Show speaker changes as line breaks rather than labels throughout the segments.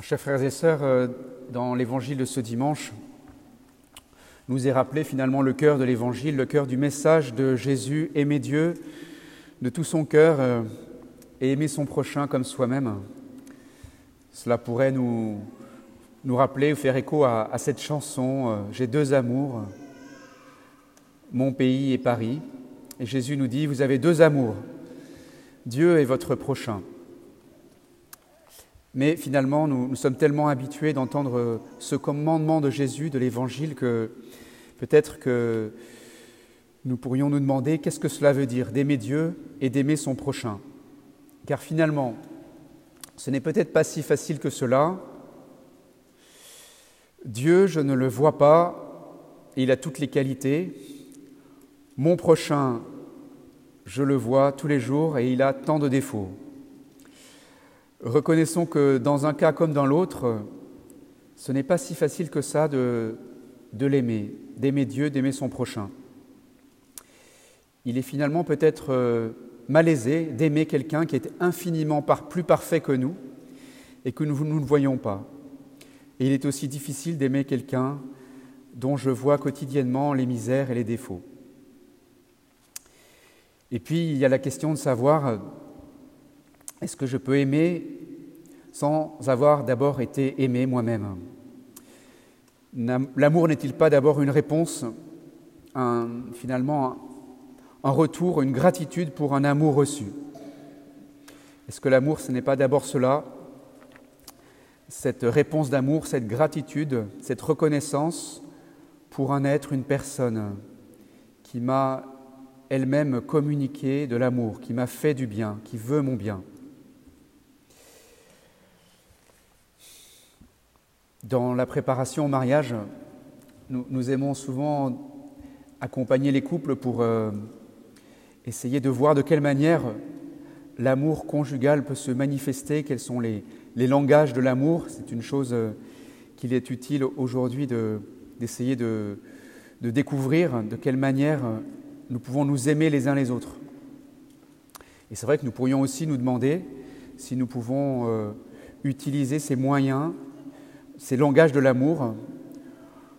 Chers frères et sœurs, euh, dans l'évangile de ce dimanche, nous est rappelé finalement le cœur de l'évangile, le cœur du message de Jésus, aimer Dieu de tout son cœur euh, et aimer son prochain comme soi-même. Cela pourrait nous, nous rappeler ou faire écho à, à cette chanson euh, J'ai deux amours, mon pays et Paris. Et Jésus nous dit, vous avez deux amours, Dieu et votre prochain. Mais finalement, nous, sommes tellement habitués d'entendre euh, ce commandement de Jésus, de l'Évangile, que peut-être que nous pourrions nous demander qu'est-ce que cela veut dire d'aimer Dieu et d'aimer son prochain? Car finalement, ce n'est peut-être pas si facile que cela. Dieu, je ne le vois pas, il a toutes les qualités. Mon prochain, je le vois tous les jours et il a tant de défauts. Reconnaissons que dans un cas comme dans l'autre, ce n'est pas si facile que ça de, l'aimer, d'aimer Dieu, d'aimer son prochain. Il est finalement peut-être euh, malaisé d'aimer quelqu'un qui est infiniment par, plus parfait que nous et que nous, nous ne voyons pas. Et il est aussi difficile d'aimer quelqu'un dont je vois quotidiennement les misères et les défauts. Et puis il y a la question de savoir est-ce que je peux aimer sans avoir d'abord été aimé moi-même? L'amour n'est-il pas d'abord une réponse, finalement un retour, une gratitude pour un amour reçu? Est-ce que l'amour, ce n'est pas d'abord cela? Cette réponse d'amour, cette gratitude, cette reconnaissance pour un être, une personne qui m'a elle-même communiqué de l'amour, qui m'a fait du bien, qui veut mon bien? Dans la préparation au mariage, nous, aimons souvent accompagner les couples pour euh, essayer de voir de quelle manière l'amour conjugal peut se manifester, quels sont les, langages de l'amour. C'est une chose euh, qu'il est utile aujourd'hui d'essayer de, de, découvrir, de quelle manière nous pouvons nous aimer les uns les autres. Et c'est vrai que nous pourrions aussi nous demander si nous pouvons euh, utiliser ces moyens ces langages de l'amour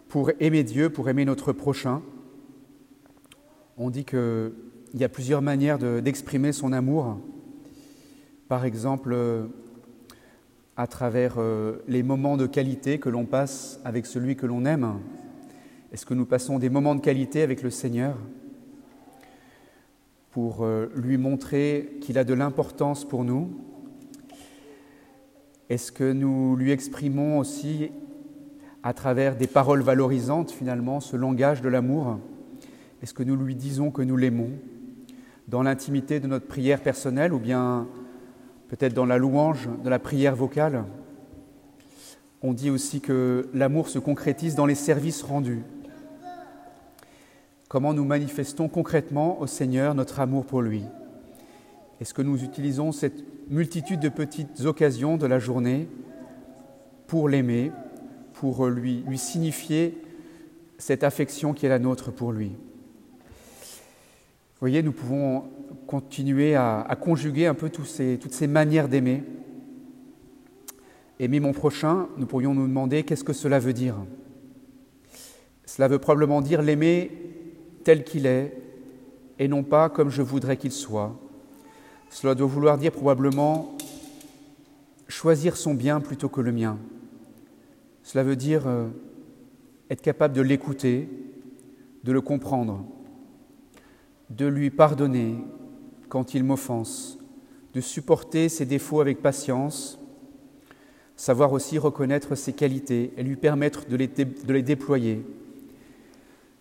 pour aimer Dieu, pour aimer notre prochain. On dit qu'il y a plusieurs manières d'exprimer son amour. Par exemple, à travers euh, les moments de qualité que l'on passe avec celui que l'on aime. Est-ce que nous passons des moments de qualité avec le Seigneur pour euh, lui montrer qu'il a de l'importance pour nous? Est-ce que nous lui exprimons aussi à travers des paroles valorisantes finalement ce langage de l'amour? Est-ce que nous lui disons que nous l'aimons? Dans l'intimité de notre prière personnelle ou bien peut-être dans la louange de la prière vocale? On dit aussi que l'amour se concrétise dans les services rendus. Comment nous manifestons concrètement au Seigneur notre amour pour lui? Est-ce que nous utilisons cette multitude de petites occasions de la journée pour l'aimer, pour lui, lui signifier cette affection qui est la nôtre pour lui? Vous voyez, nous pouvons continuer à, conjuguer un peu ces, toutes ces manières d'aimer. Aimer mon prochain, nous pourrions nous demander qu'est-ce que cela veut dire? Cela veut probablement dire l'aimer tel qu'il est et non pas comme je voudrais qu'il soit, cela doit vouloir dire probablement choisir son bien plutôt que le mien. Cela veut dire euh, être capable de l'écouter, de le comprendre, de lui pardonner quand il m'offense, de supporter ses défauts avec patience, savoir aussi reconnaître ses qualités et lui permettre de les, de les déployer.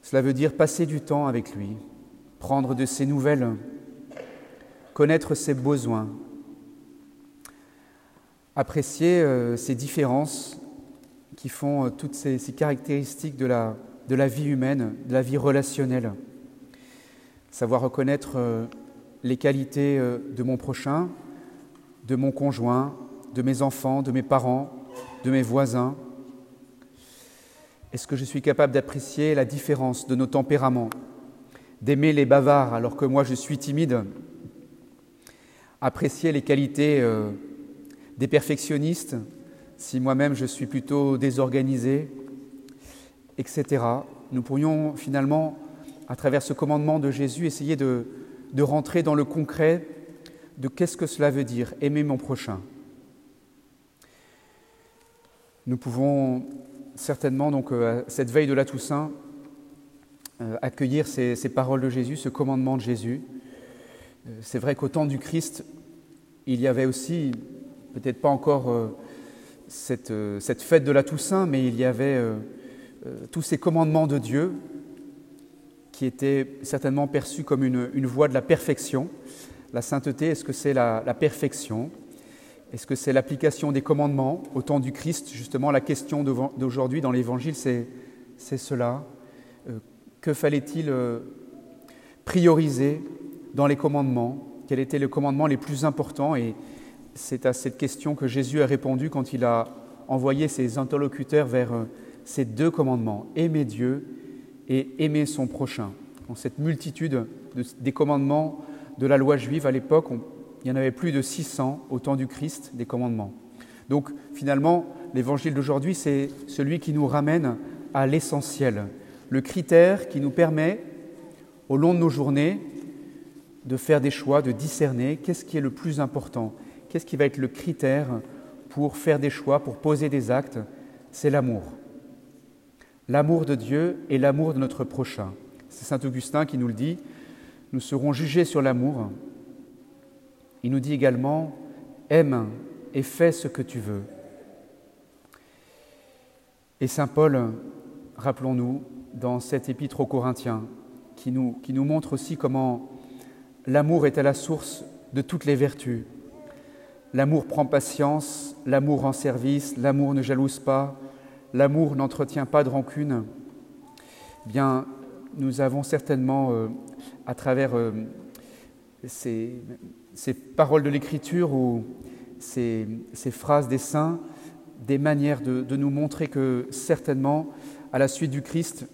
Cela veut dire passer du temps avec lui, prendre de ses nouvelles, connaître ses besoins, apprécier euh, ces différences qui font euh, toutes ces, caractéristiques de la, de la, vie humaine, de la vie relationnelle, savoir reconnaître euh, les qualités euh, de mon prochain, de mon conjoint, de mes enfants, de mes parents, de mes voisins. Est-ce que je suis capable d'apprécier la différence de nos tempéraments, d'aimer les bavards alors que moi je suis timide? Apprécier les qualités euh, des perfectionnistes, si moi-même je suis plutôt désorganisé, etc. Nous pourrions finalement, à travers ce commandement de Jésus, essayer de, rentrer dans le concret de qu'est-ce que cela veut dire, aimer mon prochain. Nous pouvons certainement, donc, euh, cette veille de la Toussaint, euh, accueillir ces, paroles de Jésus, ce commandement de Jésus. Euh, c'est vrai qu'au temps du Christ, il y avait aussi, peut-être pas encore cette, cette, fête de la Toussaint, mais il y avait tous ces commandements de Dieu qui étaient certainement perçus comme une, voie de la perfection. La sainteté, est-ce que c'est la, perfection? Est-ce que c'est l'application des commandements au temps du Christ? Justement, la question d'aujourd'hui dans l'Évangile, c'est cela. Euh, que fallait-il euh, prioriser dans les commandements Quels étaient les commandements les plus importants Et c'est à cette question que Jésus a répondu quand il a envoyé ses interlocuteurs vers euh, ces deux commandements, aimer Dieu et aimer son prochain. Dans cette multitude des commandements de la loi juive à l'époque, il y en avait plus de 600 au temps du Christ des commandements. Donc finalement, l'évangile d'aujourd'hui, c'est celui qui nous ramène à l'essentiel, le critère qui nous permet, au long de nos journées, de faire des choix, de discerner qu'est-ce qui est le plus important, qu'est-ce qui va être le critère pour faire des choix, pour poser des actes, c'est l'amour. L'amour de Dieu et l'amour de notre prochain. C'est Saint Augustin qui nous le dit, nous serons jugés sur l'amour il nous dit également, aime et fais ce que tu veux. Et Saint Paul, rappelons-nous, dans cet épître aux Corinthiens, qui nous, qui nous montre aussi comment l'amour est à la source de toutes les vertus. L'amour prend patience, l'amour rend service, l'amour ne jalouse pas, l'amour n'entretient pas de rancune. Bien, nous avons certainement, euh, à travers euh, ces paroles de l'Écriture ou ces, phrases des saints des manières de, nous montrer que certainement, à la suite du Christ,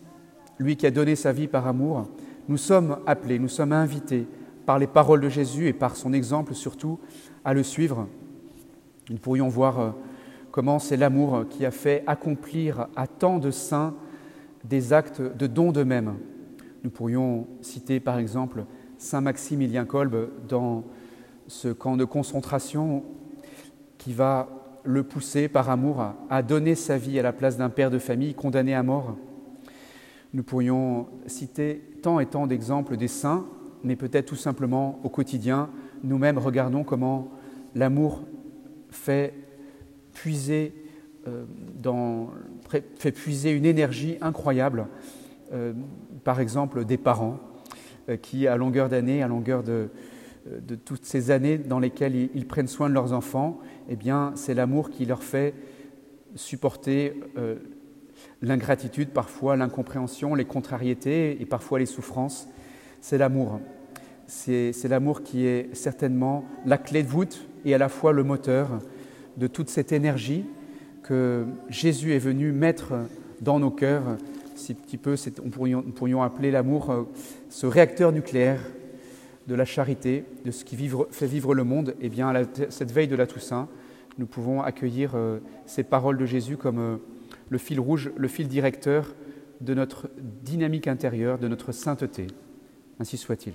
lui qui a donné sa vie par amour, nous sommes appelés, nous sommes invités par les paroles de Jésus et par son exemple surtout à le suivre. Nous pourrions voir euh, comment c'est l'amour qui a fait accomplir à tant de saints des actes de don d'eux-mêmes. Nous pourrions citer par exemple Saint Maximilien Kolbe dans ce camp de concentration qui va le pousser par amour à, donner sa vie à la place d'un père de famille condamné à mort. Nous pourrions citer tant et tant d'exemples des saints, mais peut-être tout simplement au quotidien, nous-mêmes regardons comment l'amour fait puiser, euh, une énergie incroyable, euh, par exemple des parents euh, qui, à longueur d'année, à longueur de, toutes ces années dans lesquelles ils, prennent soin de leurs enfants, eh bien, c'est l'amour qui leur fait supporter l'ingratitude, parfois l'incompréhension, les contrariétés et parfois les souffrances. C'est l'amour. C'est l'amour qui est certainement la clé de voûte et à la fois le moteur de toute cette énergie que Jésus est venu mettre dans nos cœurs. Si petit peu, on pourrions, appeler l'amour euh, ce réacteur nucléaire de la charité, de ce qui fait vivre le monde, eh bien, cette veille de la Toussaint, nous pouvons accueillir euh, ces paroles de Jésus comme euh, le fil rouge, le fil directeur de notre dynamique intérieure, de notre sainteté. Ainsi soit-il.